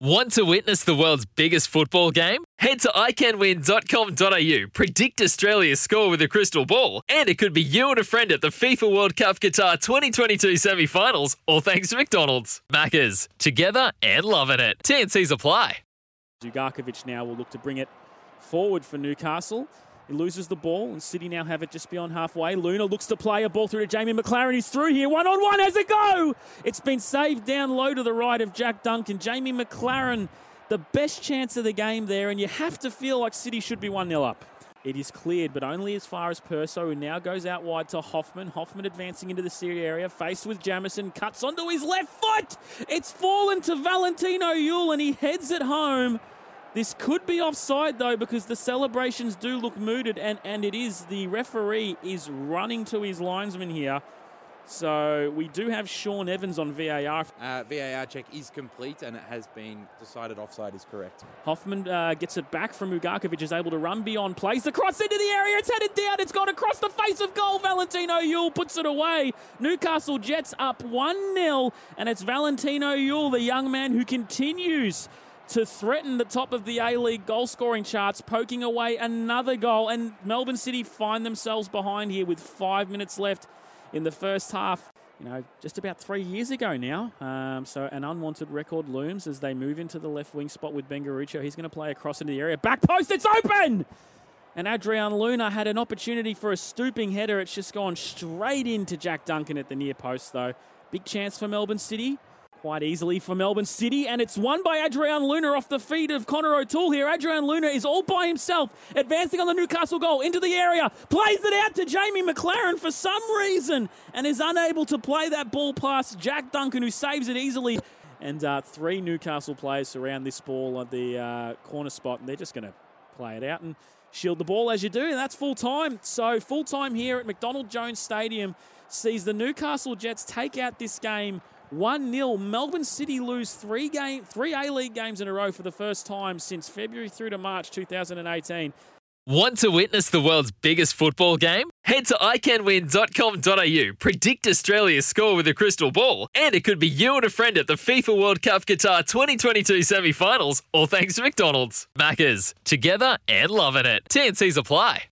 Want to witness the world's biggest football game? Head to iCanWin.com.au, predict Australia's score with a crystal ball, and it could be you and a friend at the FIFA World Cup Qatar 2022 semi finals, all thanks to McDonald's. Maccas, together and loving it. TNC's apply. Dugarkovic now will look to bring it forward for Newcastle. He loses the ball, and City now have it just beyond halfway. Luna looks to play a ball through to Jamie Maclaren, He's through here. One on one. Has it go? It's been saved down low to the right of Jack Duncan. Jamie Maclaren, the best chance of the game there, and you have to feel like City should be 1 0 up. It is cleared, but only as far as Perso, who now goes out wide to Hoffman. Hoffman advancing into the City area, faced with Jamieson, cuts onto his left foot. It's fallen to Valentino Yuel, and he heads it home. This could be offside though because the celebrations do look mooted and, and it is the referee is running to his linesman here. So we do have Shaun Evans on VAR. Uh, VAR check is complete and it has been decided offside is correct. Hoffman uh, gets it back from Ugarkovic, is able to run beyond, plays the cross into the area, it's headed down, it's gone across the face of goal. Valentino Yuel puts it away. Newcastle Jets up 1 0, and it's Valentino Yuel, the young man who continues to threaten the top of the A League goal scoring charts, poking away another goal. And Melbourne City find themselves behind here with five minutes left in the first half. You know, just about three years ago now. Um, so an unwanted record looms as they move into the left wing spot with Ben Garuccio. He's going to play across into the area. Back post, it's open! And Adrian Luna had an opportunity for a stooping header. It's just gone straight into Jack Duncan at the near post, though. Big chance for Melbourne City quite easily for Melbourne City, and it's won by Adrian Luna off the feet of Connor O'Toole here. Adrian Luna is all by himself, advancing on the Newcastle goal into the area, plays it out to Jamie Maclaren for some reason, and is unable to play that ball past Jack Duncan, who saves it easily. And uh, three Newcastle players surround this ball at the uh, corner spot, and they're just going to play it out and shield the ball as you do, and that's full time. So, full time here at McDonald Jones Stadium sees the Newcastle Jets take out this game 1 0. Melbourne City lose three game, three A League games in a row for the first time since February through to March 2018. Want to witness the world's biggest football game? Head to iCanWin.com.au, predict Australia's score with a crystal ball, and it could be you and a friend at the FIFA World Cup Qatar 2022 semi finals, all thanks to McDonald's. Maccas, together and loving it. TNC's apply.